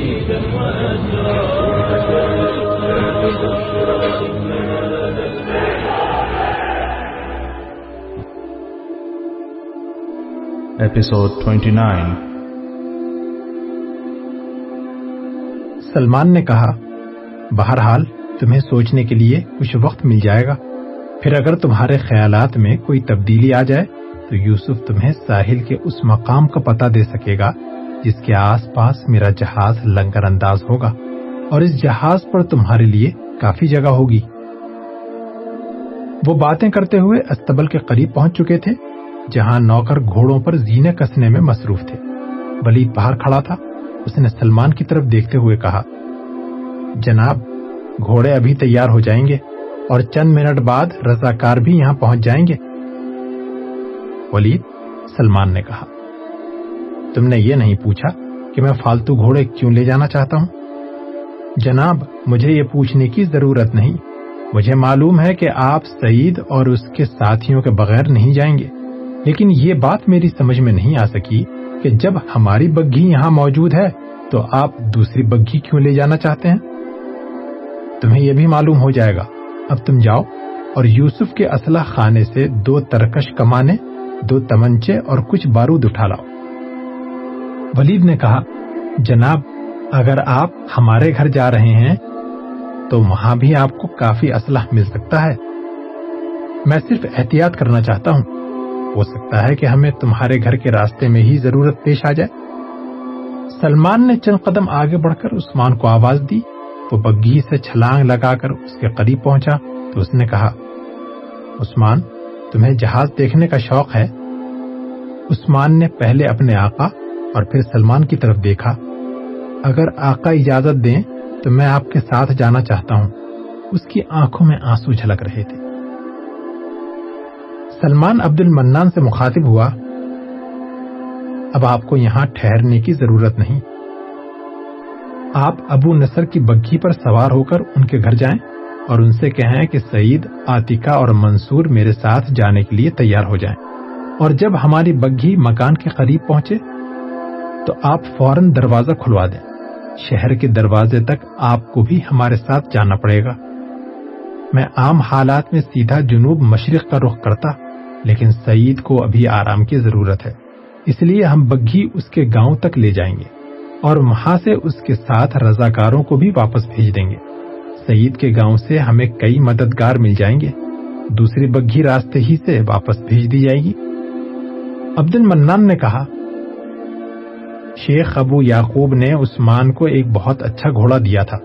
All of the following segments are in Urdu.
وتسديدا 29 سلمان نے کہا، بہرحال، تمہیں سوچنے کے لیے کچھ وقت مل جائے گا۔ پھر اگر تمہارے خیالات میں کوئی تبدیلی آ جائے، تو یوسف تمہیں ساحل کے اس مقام کا پتہ دے سکے گا جس کے آس پاس میرا جہاز لنگر انداز ہوگا اور اس جہاز پر تمہارے لیے کافی جگہ ہوگی۔ وہ باتیں کرتے ہوئے استبل کے قریب پہنچ چکے تھے، جہاں نوکر گھوڑوں پر زینے کسنے میں مصروف تھے۔ ولید باہر کھڑا تھا، اس نے سلمان کی طرف دیکھتے ہوئے کہا، جناب، گھوڑے ابھی تیار ہو جائیں گے اور چند منٹ بعد رضاکار بھی یہاں پہنچ جائیں گے۔ ولید، سلمان نے کہا تم نے یہ نہیں پوچھا کہ میں فالتو گھوڑے کیوں لے جانا چاہتا ہوں؟ جناب، مجھے یہ پوچھنے کی ضرورت نہیں۔ مجھے معلوم ہے کہ آپ سعید اور اس کے ساتھیوں کے بغیر نہیں جائیں گے۔ لیکن یہ بات میری سمجھ میں نہیں آ سکی کہ جب ہماری بگھی یہاں موجود ہے تو آپ دوسری بگھی کیوں لے جانا چاہتے ہیں؟ تمہیں یہ بھی معلوم ہو جائے گا۔ اب تم جاؤ اور یوسف کے اسلحہ خانے سے دو ترکش کمانے، دو تمنچے اور کچھ بارود اٹھا لاؤ۔ ولید نے کہا، جناب، اگر آپ ہمارے گھر جا رہے ہیں، تو وہاں بھی آپ کو کافی اسلحہ مل سکتا ہے۔ میں صرف احتیاط کرنا چاہتا ہوں۔ ہو سکتا ہے کہ ہمیں تمہارے گھر کے راستے میں ہی ضرورت پیش آ جائے۔ سلمان نے چند قدم آگے بڑھ کر عثمان کو آواز دی، وہ بگھی سے چھلانگ لگا کر اس کے قریب پہنچا تو اس نے کہا، عثمان، تمہیں جہاز دیکھنے کا شوق ہے؟ عثمان نے پہلے اپنے آقا اور پھر سلمان کی طرف دیکھا، اگر آقا اجازت دیں تو میں آپ کے ساتھ جانا چاہتا ہوں۔ اس کی آنکھوں میں آنسو جھلک رہے تھے۔ سلمان عبد المنان سے مخاطب ہوا، اب آپ کو یہاں ٹھہرنے کی ضرورت نہیں۔ آپ ابو نصر کی بگھی پر سوار ہو کر ان کے گھر جائیں اور ان سے کہیں کہ سعید آتکا اور منصور میرے ساتھ جانے کے لیے تیار ہو جائیں۔ اور جب ہماری بگھی مکان کے قریب پہنچے تو آپ فوراً دروازہ کھلوا دیں۔ شہر کے دروازے تک آپ کو بھی ہمارے ساتھ جانا پڑے گا۔ میں عام حالات میں سیدھا جنوب مشرق کا رخ کرتا، لیکن سعید کو ابھی آرام کی ضرورت ہے۔ اس لیے ہم بگھی اس کے گاؤں تک لے جائیں گے اور وہاں سے اس کے ساتھ رضاکاروں کو بھی واپس بھیج دیں گے۔ سعید کے گاؤں سے ہمیں کئی مددگار مل جائیں گے۔ دوسری بگھی راستے ہی سے واپس بھیج دی جائے گی۔ عبد المنان نے کہا شیخ ابو یعقوب نے عثمان کو ایک بہت اچھا گھوڑا دیا تھا۔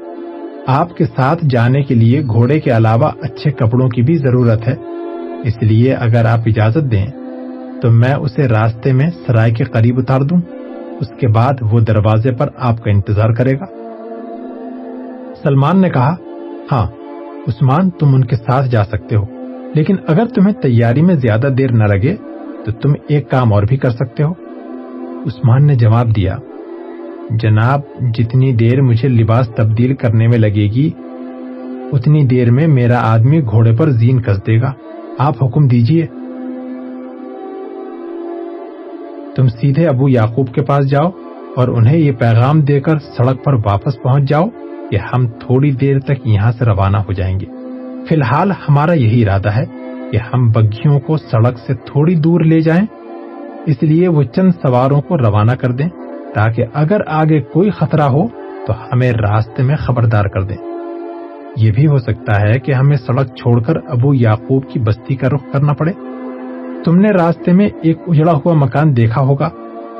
آپ کے ساتھ جانے کے لیے گھوڑے کے علاوہ اچھے کپڑوں کی بھی ضرورت ہے۔ اس لیے اگر آپ اجازت دیں، تو میں اسے راستے میں سرائے کے قریب اتار دوں۔ اس کے بعد وہ دروازے پر آپ کا انتظار کرے گا۔ سلمان نے کہا ہاں عثمان، تم ان کے ساتھ جا سکتے ہو۔ لیکن اگر تمہیں تیاری میں زیادہ دیر نہ لگے، تو تم ایک کام اور بھی کر سکتے ہو۔ عثمان نے جواب دیا، جناب، جتنی دیر مجھے لباس تبدیل کرنے میں لگے گی، اتنی دیر میں میرا آدمی گھوڑے پر زین کس دے گا۔ آپ حکم دیجیے۔ تم سیدھے ابو یعقوب کے پاس جاؤ اور انہیں یہ پیغام دے کر سڑک پر واپس پہنچ جاؤ کہ ہم تھوڑی دیر تک یہاں سے روانہ ہو جائیں گے۔ فی الحال ہمارا یہی ارادہ ہے کہ ہم بگھیوں کو سڑک سے تھوڑی دور لے جائیں اس لیے وہ چند سواروں کو روانہ کر دیں تاکہ اگر آگے کوئی خطرہ ہو تو ہمیں راستے میں خبردار کر دیں۔ یہ بھی ہو سکتا ہے کہ ہمیں سڑک چھوڑ کر ابو یعقوب کی بستی کا رخ کرنا پڑے۔ تم نے راستے میں ایک اجڑا ہوا مکان دیکھا ہوگا،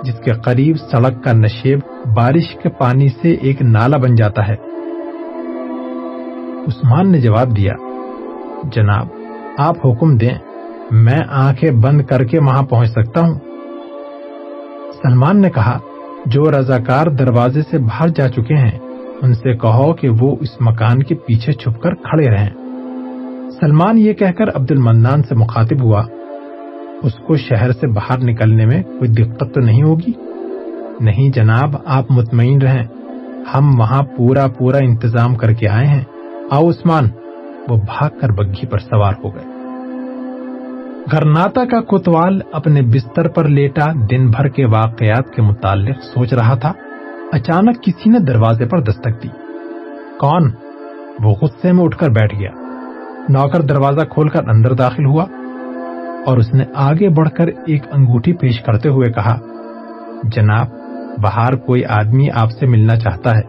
جس کے قریب سڑک کا نشیب بارش کے پانی سے ایک نالا بن جاتا ہے۔ عثمان نے جواب دیا، جناب، آپ حکم دیں، میں آنکھیں بند کر کے وہاں پہنچ سکتا ہوں۔ سلمان نے کہا، جو رضاکار دروازے سے باہر جا چکے ہیں، ان سے کہو کہ وہ اس مکان کے پیچھے چھپ کر کھڑے رہیں۔ سلمان یہ کہہ کر عبد المنان سے مخاطب ہوا، اس کو شہر سے باہر نکلنے میں کوئی دقت تو نہیں ہوگی؟ نہیں جناب، آپ مطمئن رہیں، ہم وہاں پورا پورا انتظام کر کے آئے ہیں۔ آؤ عثمان، وہ بھاگ کر بگھی پر سوار ہو گئے۔ گرناتا کا کوتوال اپنے بستر پر لیٹا دن بھر کے واقعات کے متعلق سوچ رہا تھا۔ اچانک کسی نے دروازے پر دستک دی۔ کون؟ وہ غصے میں اٹھ کر بیٹھ گیا۔ نوکر دروازہ کھول کر اندر داخل ہوا اور اس نے آگے بڑھ کر ایک انگوٹھی پیش کرتے ہوئے کہا، جناب باہر کوئی آدمی آپ سے ملنا چاہتا ہے۔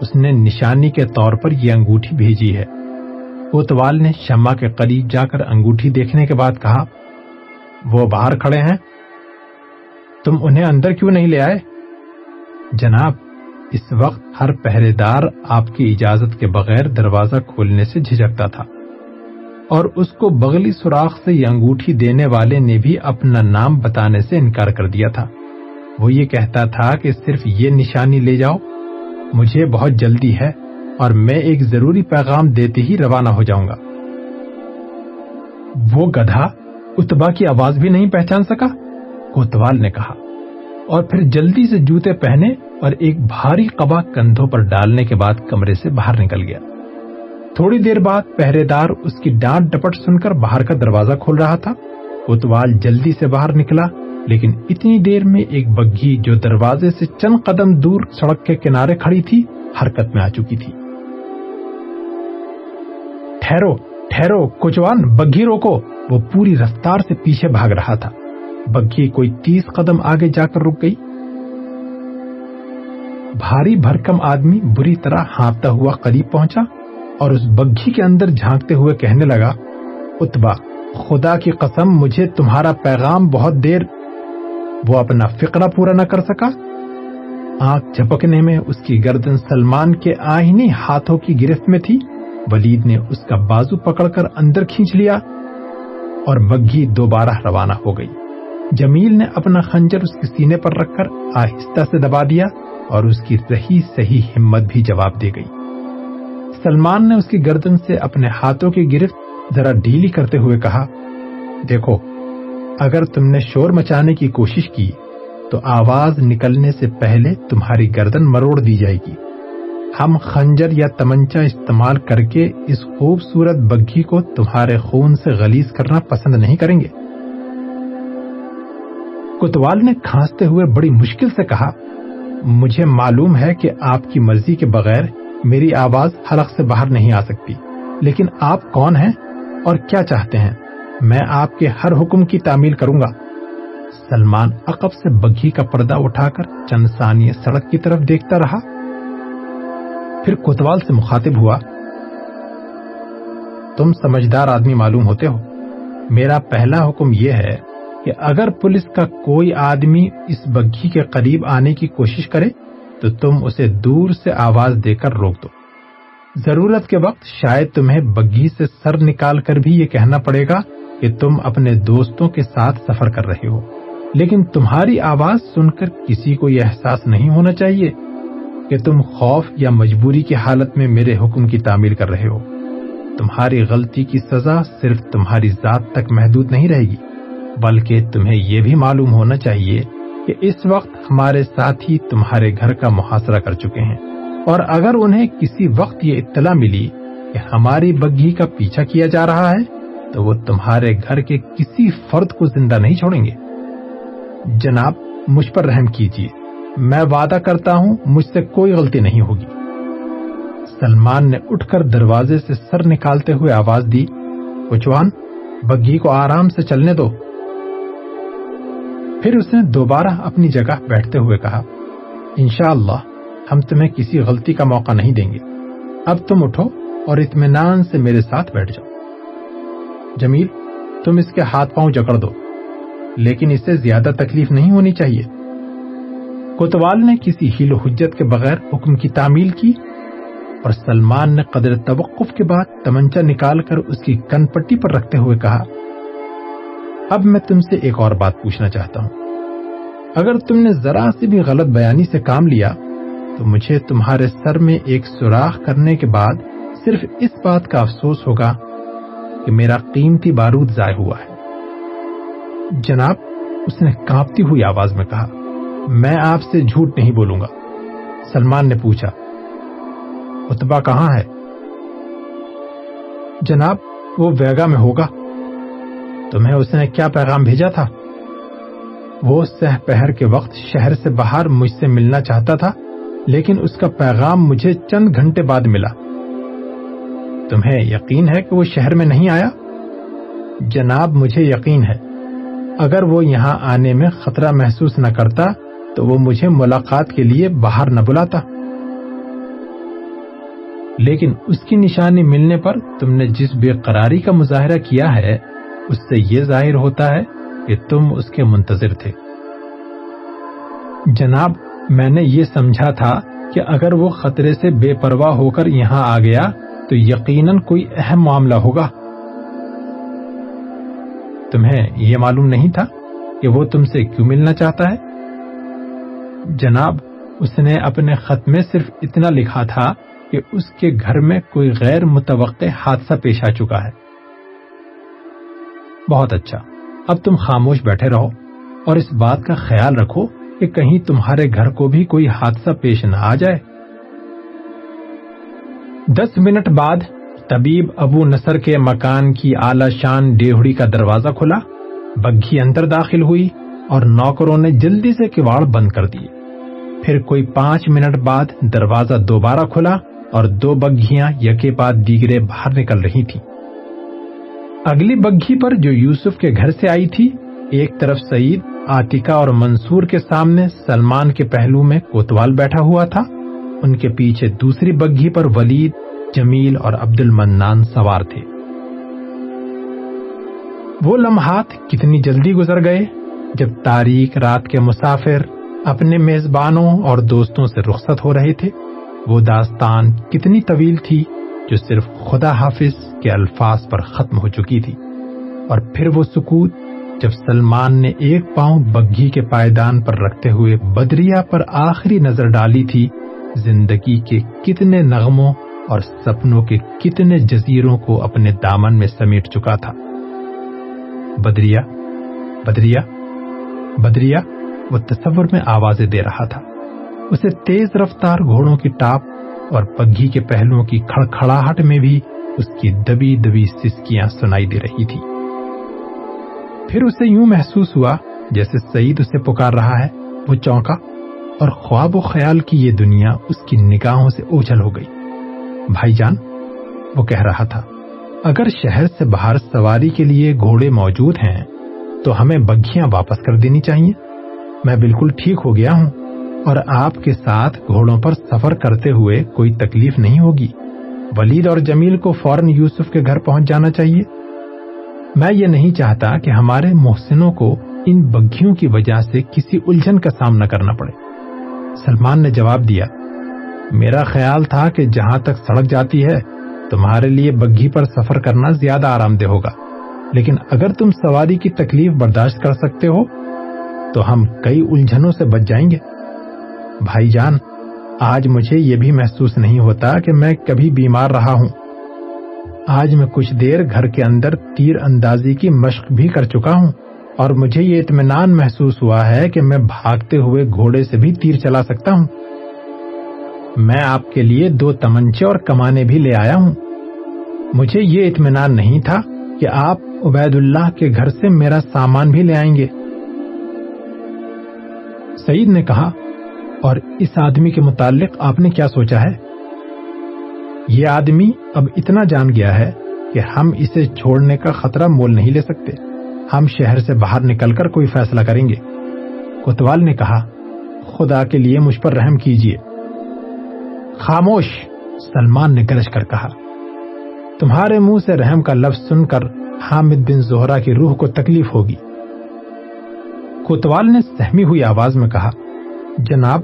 اس نے نشانی کے طور پر یہ انگوٹھی بھیجی ہے۔ کوتوال نے شما کے قریب جا کر انگوٹھی دیکھنے کے بعد کہا، وہ باہر کھڑے ہیں۔ تم انہیں اندر کیوں نہیں لے آئے؟ جناب، اس وقت ہر پہرے دار آپ کی اجازت کے بغیر دروازہ کھولنے سے جھجکتا تھا اور اس کو بغلی سوراخ سے یہ انگوٹھی دینے والے نے بھی اپنا نام بتانے سے انکار کر دیا تھا۔ وہ یہ کہتا تھا کہ صرف یہ نشانی لے جاؤ، مجھے بہت جلدی ہے۔ اور میں ایک ضروری پیغام دیتے ہی روانہ ہو جاؤں گا۔ وہ گدھا اتبا کی آواز بھی نہیں پہچان سکا، کوتوال نے کہا۔ اور پھر جلدی سے جوتے پہنے اور ایک بھاری قبا کندھوں پر ڈالنے کے بعد کمرے سے باہر نکل گیا۔ تھوڑی دیر بعد پہرے دار اس کی ڈانٹ ڈپٹ سن کر باہر کا دروازہ کھول رہا تھا۔ کوتوال جلدی سے باہر نکلا، لیکن اتنی دیر میں ایک بگھی جو دروازے سے چند قدم دور سڑک کے کنارے کھڑی تھی، حرکت میں آ چکی تھی۔ ٹھہرو ٹھہرو، کوچوان بگھی روکو۔ وہ پوری رفتار سے پیچھے بھاگ رہا تھا۔ بگھی کوئی تیس قدم آگے جا کر رک گئی۔ بھاری بھرکم آدمی بری طرح ہانپتا ہوا قریب پہنچا اور اس بگھی کے اندر جھانکتے ہوئے کہنے لگا اتبا خدا کی قسم، مجھے تمہارا پیغام بہت دیر وہ اپنا فقرہ پورا نہ کر سکا۔ آنکھ جھپکنے میں اس کی گردن سلمان کے آہنی ہاتھوں کی گرفت میں تھی۔ ولید نے اس کا بازو پکڑ کر اندر کھینچ لیا اور بگھی دوبارہ روانہ ہو گئی۔ جمیل نے اپنا خنجر اس کے سینے پر رکھ کر آہستہ سے دبا دیا اور اس کی صحیح صحیح ہمت بھی جواب دے گئی۔ سلمان نے اس کی گردن سے اپنے ہاتھوں کی گرفت ذرا ڈھیلی کرتے ہوئے کہا، دیکھو، اگر تم نے شور مچانے کی کوشش کی تو آواز نکلنے سے پہلے تمہاری گردن مروڑ دی جائے گی۔ ہم خنجر یا تمنچا استعمال کر کے اس خوبصورت بگھی کو تمہارے خون سے غلیظ کرنا پسند نہیں کریں گے۔ کتوال نے کھانستے ہوئے بڑی مشکل سے کہا، مجھے معلوم ہے کہ آپ کی مرضی کے بغیر میری آواز حلق سے باہر نہیں آ سکتی، لیکن آپ کون ہیں اور کیا چاہتے ہیں؟ میں آپ کے ہر حکم کی تعمیل کروں گا۔ سلمان عقب سے بگھی کا پردہ اٹھا کر چند ثانیے سڑک کی طرف دیکھتا رہا۔ پھر کوتوال سے مخاطب ہوا، تم سمجھدار آدمی معلوم ہوتے ہو. میرا پہلا حکم یہ ہے کہ اگر پولیس کا کوئی آدمی اس بگھی کے قریب آنے کی کوشش کرے، تو تم اسے دور سے آواز دے کر روک دو. ضرورت کے وقت شاید تمہیں بگھی سے سر نکال کر بھی یہ کہنا پڑے گا کہ تم اپنے دوستوں کے ساتھ سفر کر رہے ہو. لیکن تمہاری آواز سن کر کسی کو یہ احساس نہیں ہونا چاہیے کہ تم خوف یا مجبوری کی حالت میں میرے حکم کی تعمیل کر رہے ہو۔ تمہاری غلطی کی سزا صرف تمہاری ذات تک محدود نہیں رہے گی، بلکہ تمہیں یہ بھی معلوم ہونا چاہیے کہ اس وقت ہمارے ساتھی تمہارے گھر کا محاصرہ کر چکے ہیں۔ اور اگر انہیں کسی وقت یہ اطلاع ملی کہ ہماری بگھی کا پیچھا کیا جا رہا ہے، تو وہ تمہارے گھر کے کسی فرد کو زندہ نہیں چھوڑیں گے۔ جناب، مجھ پر رحم کیجیے۔ میں وعدہ کرتا ہوں، مجھ سے کوئی غلطی نہیں ہوگی۔ سلمان نے اٹھ کر دروازے سے سر نکالتے ہوئے آواز دی کچوان بگھی کو آرام سے چلنے دو۔ پھر اس نے دوبارہ اپنی جگہ بیٹھتے ہوئے کہا، انشاءاللہ، ہم تمہیں کسی غلطی کا موقع نہیں دیں گے۔ اب تم اٹھو اور اطمینان سے میرے ساتھ بیٹھ جاؤ۔ جمیل، تم اس کے ہاتھ پاؤں جکڑ دو، لیکن اسے زیادہ تکلیف نہیں ہونی چاہیے۔ کوتوال نے کسی ہیل و حجت کے بغیر حکم کی تعمیل کی اور سلمان نے قدر توقف کے بعد تمنچا نکال کر اس کی کن پٹی پر رکھتے ہوئے کہا، اب میں تم سے ایک اور بات پوچھنا چاہتا ہوں۔ اگر تم نے ذرا سی بھی غلط بیانی سے کام لیا، تو مجھے تمہارے سر میں ایک سوراخ کرنے کے بعد صرف اس بات کا افسوس ہوگا کہ میرا قیمتی بارود ضائع ہوا ہے۔ جناب، اس نے کانپتی ہوئی آواز میں کہا میں آپ سے جھوٹ نہیں بولوں گا۔ سلمان نے پوچھا اتبا کہاں ہے؟ جناب، وہ ویگا میں ہوگا۔ تمہیں اس نے کیا پیغام بھیجا تھا؟ وہ سہ پہر کے وقت شہر سے باہر مجھ سے ملنا چاہتا تھا، لیکن اس کا پیغام مجھے چند گھنٹے بعد ملا۔ تمہیں یقین ہے کہ وہ شہر میں نہیں آیا؟ جناب، مجھے یقین ہے۔ اگر وہ یہاں آنے میں خطرہ محسوس نہ کرتا تو وہ مجھے ملاقات کے لیے باہر نہ بلاتا۔ لیکن اس کی نشانی ملنے پر تم نے جس بے قراری کا مظاہرہ کیا ہے، اس سے یہ ظاہر ہوتا ہے کہ تم اس کے منتظر تھے۔ جناب، میں نے یہ سمجھا تھا کہ اگر وہ خطرے سے بے پرواہ ہو کر یہاں آ گیا تو یقیناً کوئی اہم معاملہ ہوگا۔ تمہیں یہ معلوم نہیں تھا کہ وہ تم سے کیوں ملنا چاہتا ہے؟ جناب، اس نے اپنے خط میں صرف اتنا لکھا تھا کہ اس کے گھر میں کوئی غیر متوقع حادثہ پیش آ چکا ہے۔ بہت اچھا۔ اب تم خاموش بیٹھے رہو اور اس بات کا خیال رکھو کہ کہیں تمہارے گھر کو بھی کوئی حادثہ پیش نہ آ جائے۔ دس منٹ بعد طبیب ابو نصر کے مکان کی اعلی شان ڈیہڑی کا دروازہ کھلا، بگھی اندر داخل ہوئی اور نوکروں نے جلدی سے کواڑ بند کر دیے۔ پھر کوئی پانچ منٹ بعد دروازہ دوبارہ کھلا اور دو بگھیاں یکے بعد دیگرے باہر نکل رہی تھی اگلی بگھی پر جو یوسف کے گھر سے آئی تھی، ایک طرف سعید آتکا اور منصور کے سامنے سلمان کے پہلو میں کوتوال بیٹھا ہوا تھا۔ ان کے پیچھے دوسری بگھی پر ولید، جمیل اور عبد المنان سوار تھے۔ وہ لمحات کتنی جلدی گزر گئے جب تاریخ رات کے مسافر اپنے میزبانوں اور دوستوں سے رخصت ہو رہے تھے۔ وہ داستان کتنی طویل تھی جو صرف خدا حافظ کے الفاظ پر ختم ہو چکی تھی۔ اور پھر وہ سکوت جب سلمان نے ایک پاؤں بگھی کے پائیدان پر رکھتے ہوئے بدریا پر آخری نظر ڈالی تھی، زندگی کے کتنے نغموں اور سپنوں کے کتنے جزیروں کو اپنے دامن میں سمیٹ چکا تھا۔ بدریا بدریا بدریا وہ تصور میں آوازیں دے رہا تھا۔ اسے تیز رفتار گھوڑوں کی ٹاپ اور پگھی کے پہلوؤں کی کھڑکھڑاہٹ میں بھی اس کی دبی دبی سسکیاں سنائی دے رہی تھی۔ پھر اسے یوں محسوس ہوا جیسے سعید اسے پکار رہا ہے، وہ چونکا اور خواب و خیال کی یہ دنیا اس کی نگاہوں سے اوجھل ہو گئی۔ بھائی جان، وہ کہہ رہا تھا، اگر شہر سے باہر سواری کے لیے گھوڑے موجود ہیں تو ہمیں بگھیاں واپس کر دینی چاہیے۔ میں بالکل ٹھیک ہو گیا ہوں اور آپ کے ساتھ گھوڑوں پر سفر کرتے ہوئے کوئی تکلیف نہیں ہوگی۔ ولید اور جمیل کو فوراً یوسف کے گھر پہنچ جانا چاہیے۔ میں یہ نہیں چاہتا کہ ہمارے محسنوں کو ان بگھیوں کی وجہ سے کسی الجھن کا سامنا کرنا پڑے۔ سلمان نے جواب دیا، میرا خیال تھا کہ جہاں تک سڑک جاتی ہے، تمہارے لیے بگھی پر سفر کرنا زیادہ آرام دہ ہوگا۔ لیکن اگر تم سواری کی تکلیف برداشت کر سکتے ہو تو ہم کئی الجھنوں سے بچ جائیں گے۔ بھائی جان، آج مجھے یہ بھی محسوس نہیں ہوتا کہ میں کبھی بیمار رہا ہوں۔ آج میں کچھ دیر گھر کے اندر تیر اندازی کی مشق بھی کر چکا ہوں اور مجھے یہ اطمینان محسوس ہوا ہے کہ میں بھاگتے ہوئے گھوڑے سے بھی تیر چلا سکتا ہوں۔ میں آپ کے لیے دو تمنچے اور کمانے بھی لے آیا ہوں۔ مجھے یہ اطمینان نہیں تھا کہ آپ عبید اللہ کے گھر سے میرا سامان بھی لے آئیں گے۔ سعید نے کہا، اور اس آدمی کے متعلق آپ نے کیا سوچا ہے؟ یہ آدمی اب اتنا جان گیا ہے کہ ہم اسے چھوڑنے کا خطرہ مول نہیں لے سکتے۔ ہم شہر سے باہر نکل کر کوئی فیصلہ کریں گے۔ کوتوال نے کہا، خدا کے لیے مجھ پر رحم کیجیے۔ خاموش! سلمان نے گرج کر کہا۔ تمہارے منہ سے رحم کا لفظ سن کر حامد بن زہرا کی روح کو تکلیف ہوگی۔ کوتوال نے سہمی ہوئی آواز میں کہا، جناب،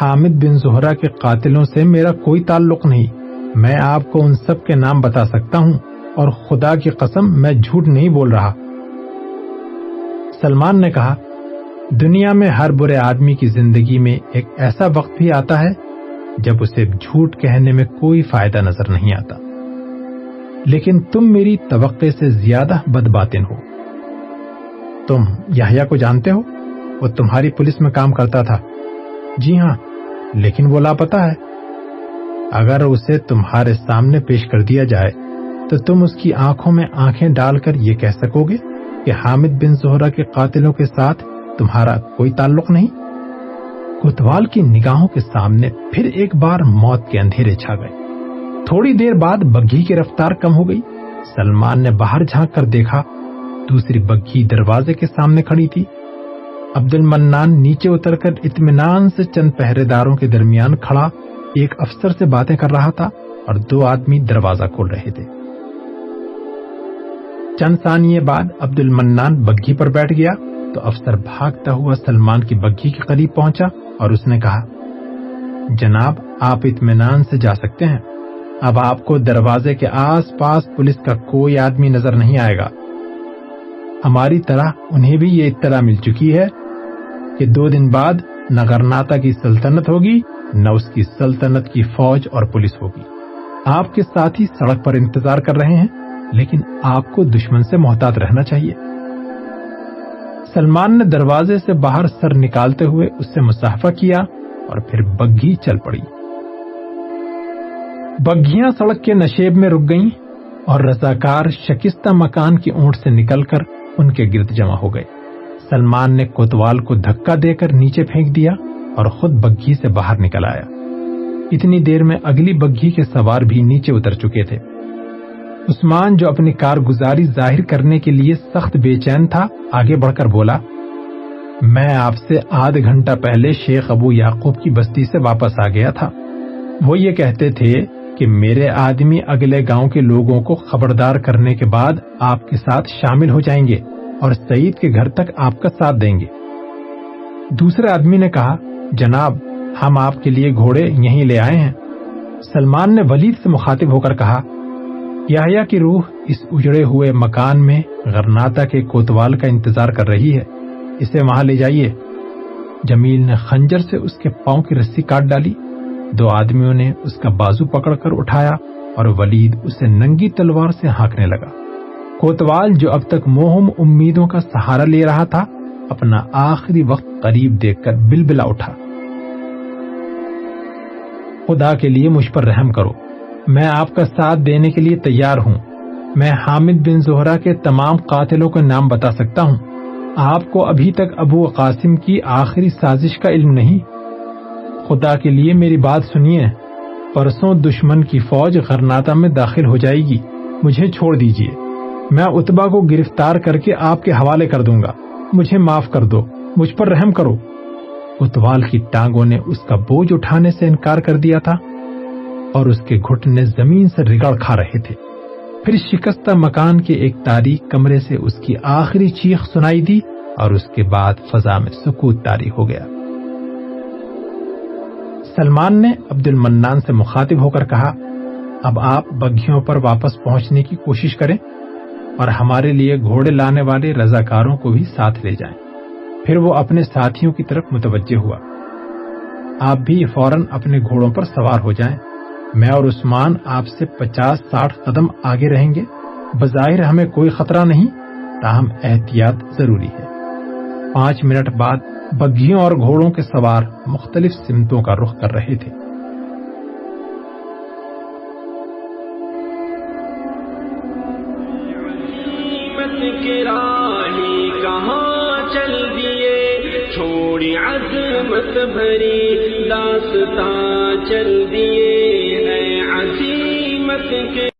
حامد بن زہرا کے قاتلوں سے میرا کوئی تعلق نہیں. میں آپ کو ان سب کے نام بتا سکتا ہوں اور خدا کی قسم میں جھوٹ نہیں بول رہا. سلمان نے کہا، دنیا میں ہر برے آدمی کی زندگی میں ایک ایسا وقت بھی آتا ہے جب اسے جھوٹ کہنے میں کوئی فائدہ نظر نہیں آتا. لیکن تم میری توقع سے زیادہ بد باطن ہو. تم یحییٰ کو جانتے ہو؟ وہ تمہاری پولیس میں کام کرتا تھا۔ جی ہاں لیکن وہ لاپتا ہے۔ اگر اسے تمہارے سامنے پیش کر دیا جائے، تو تم اس کی آنکھوں میں آنکھیں ڈال کر یہ کہہ سکو گے کہ حامد بن زہرا کے قاتلوں کے ساتھ تمہارا کوئی تعلق نہیں۔ کوتوال کی نگاہوں کے سامنے پھر ایک بار موت کے اندھیرے چھا گئے۔ تھوڑی دیر بعد بگھی کی رفتار کم ہو گئی۔ سلمان نے باہر جھانک کر دیکھا دوسری بگھی دروازے کے سامنے کھڑی تھی۔ عبد المنان نیچے اتر کر اطمینان سے چند پہرے داروں کے درمیان کھڑا ایک افسر سے باتیں کر رہا تھا اور دو آدمی دروازہ کھول رہے تھے۔ چند ثانیے بعد عبد المنان بگھی پر بیٹھ گیا تو افسر بھاگتا ہوا سلمان کی بگھی کے قریب پہنچا اور اس نے کہا، جناب، آپ اطمینان سے جا سکتے ہیں۔ اب آپ کو دروازے کے آس پاس پولیس کا کوئی آدمی نظر نہیں آئے گا۔ ہماری طرح انہیں بھی یہ اطلاع مل چکی ہے کہ دو دن بعد نہ گرناتا کی سلطنت ہوگی، نہ اس کی سلطنت کی فوج اور پولیس ہوگی۔ آپ کے ساتھی سڑک پر انتظار کر رہے ہیں، لیکن آپ کو دشمن سے محتاط رہنا چاہیے۔ سلمان نے دروازے سے باہر سر نکالتے ہوئے اس سے مسافہ کیا اور پھر بگھی چل پڑی۔ بگھیاں سڑک کے نشیب میں رک گئیں اور رضاکار شکستہ مکان کی اونٹ سے نکل کر ان کے گرد جمع ہو گئے۔ سلمان نے کوتوال کو دھکا دے کر نیچے پھینک دیا اور خود بگھی سے باہر نکل آیا۔ اتنی دیر میں اگلی بگھی کے سوار بھی نیچے اتر چکے تھے۔ عثمان جو اپنی کارگزاری ظاہر کرنے کے لیے سخت بے چین تھا، آگے بڑھ کر بولا، میں آپ سے آدھ گھنٹہ پہلے شیخ ابو یعقوب کی بستی سے واپس آ گیا تھا۔ وہ یہ کہتے تھے کہ میرے آدمی اگلے گاؤں کے لوگوں کو خبردار کرنے کے بعد آپ کے ساتھ شامل ہو جائیں گے اور سعید کے گھر تک آپ کا ساتھ دیں گے۔ دوسرے آدمی نے کہا، جناب، ہم آپ کے لیے گھوڑے یہیں لے آئے ہیں۔ سلمان نے ولید سے مخاطب ہو کر کہا یا کی روح اس اجڑے ہوئے مکان میں غرناتا کے کوتوال کا انتظار کر رہی ہے۔ اسے وہاں لے جائیے۔ جمیل نے خنجر سے اس کے پاؤں کی رسی کاٹ ڈالی۔ دو آدمیوں نے اس کا بازو پکڑ کر اٹھایا اور ولید اسے ننگی تلوار سے ہانکنے لگا۔ کوتوال جو اب تک موہم امیدوں کا سہارا لے رہا تھا، اپنا آخری وقت قریب دیکھ کر بل بلا اٹھا۔ خدا کے لیے مجھ پر رحم کرو۔ میں آپ کا ساتھ دینے کے لیے تیار ہوں۔ میں حامد بن زہرا کے تمام قاتلوں کا نام بتا سکتا ہوں۔ آپ کو ابھی تک ابو قاسم کی آخری سازش کا علم نہیں۔ خدا کے لیے میری بات سنیے۔ پرسوں دشمن کی فوج غرناتا میں داخل ہو جائے گی۔ مجھے چھوڑ دیجیے میں اتبا کو گرفتار کر کے آپ کے حوالے کر دوں گا۔ مجھے معاف کر دو۔ مجھ پر رحم کرو۔ اتوال کی ٹانگوں نے اس کا بوجھ اٹھانے سے انکار کر دیا تھا اور اس کے گھٹنے زمین سے رگڑ کھا رہے تھے۔ پھر شکستہ مکان کے ایک تاریخ کمرے سے اس کی آخری چیخ سنائی دی اور اس کے بعد فضا میں سکوت تاری ہو گیا۔ سلمان نے عبد المنان سے مخاطب ہو کر کہا، اب آپ بگھیوں پر واپس پہنچنے کی کوشش کریں اور ہمارے لیے گھوڑے لانے والے رضاکاروں کو بھی ساتھ لے جائیں۔ پھر وہ اپنے ساتھیوں کی طرف متوجہ ہوا۔ آپ بھی فوراً اپنے گھوڑوں پر سوار ہو جائیں۔ میں اور عثمان آپ سے پچاس ساٹھ قدم آگے رہیں گے۔ بظاہر ہمیں کوئی خطرہ نہیں، تاہم احتیاط ضروری ہے۔ پانچ منٹ بعد بگھیوں اور گھوڑوں کے سوار مختلف سمتوں کا رخ کر رہے تھے۔ کہاں چل دیے؟ چھوڑی عظمت بھری داستان چل دیے۔ عظیمت کے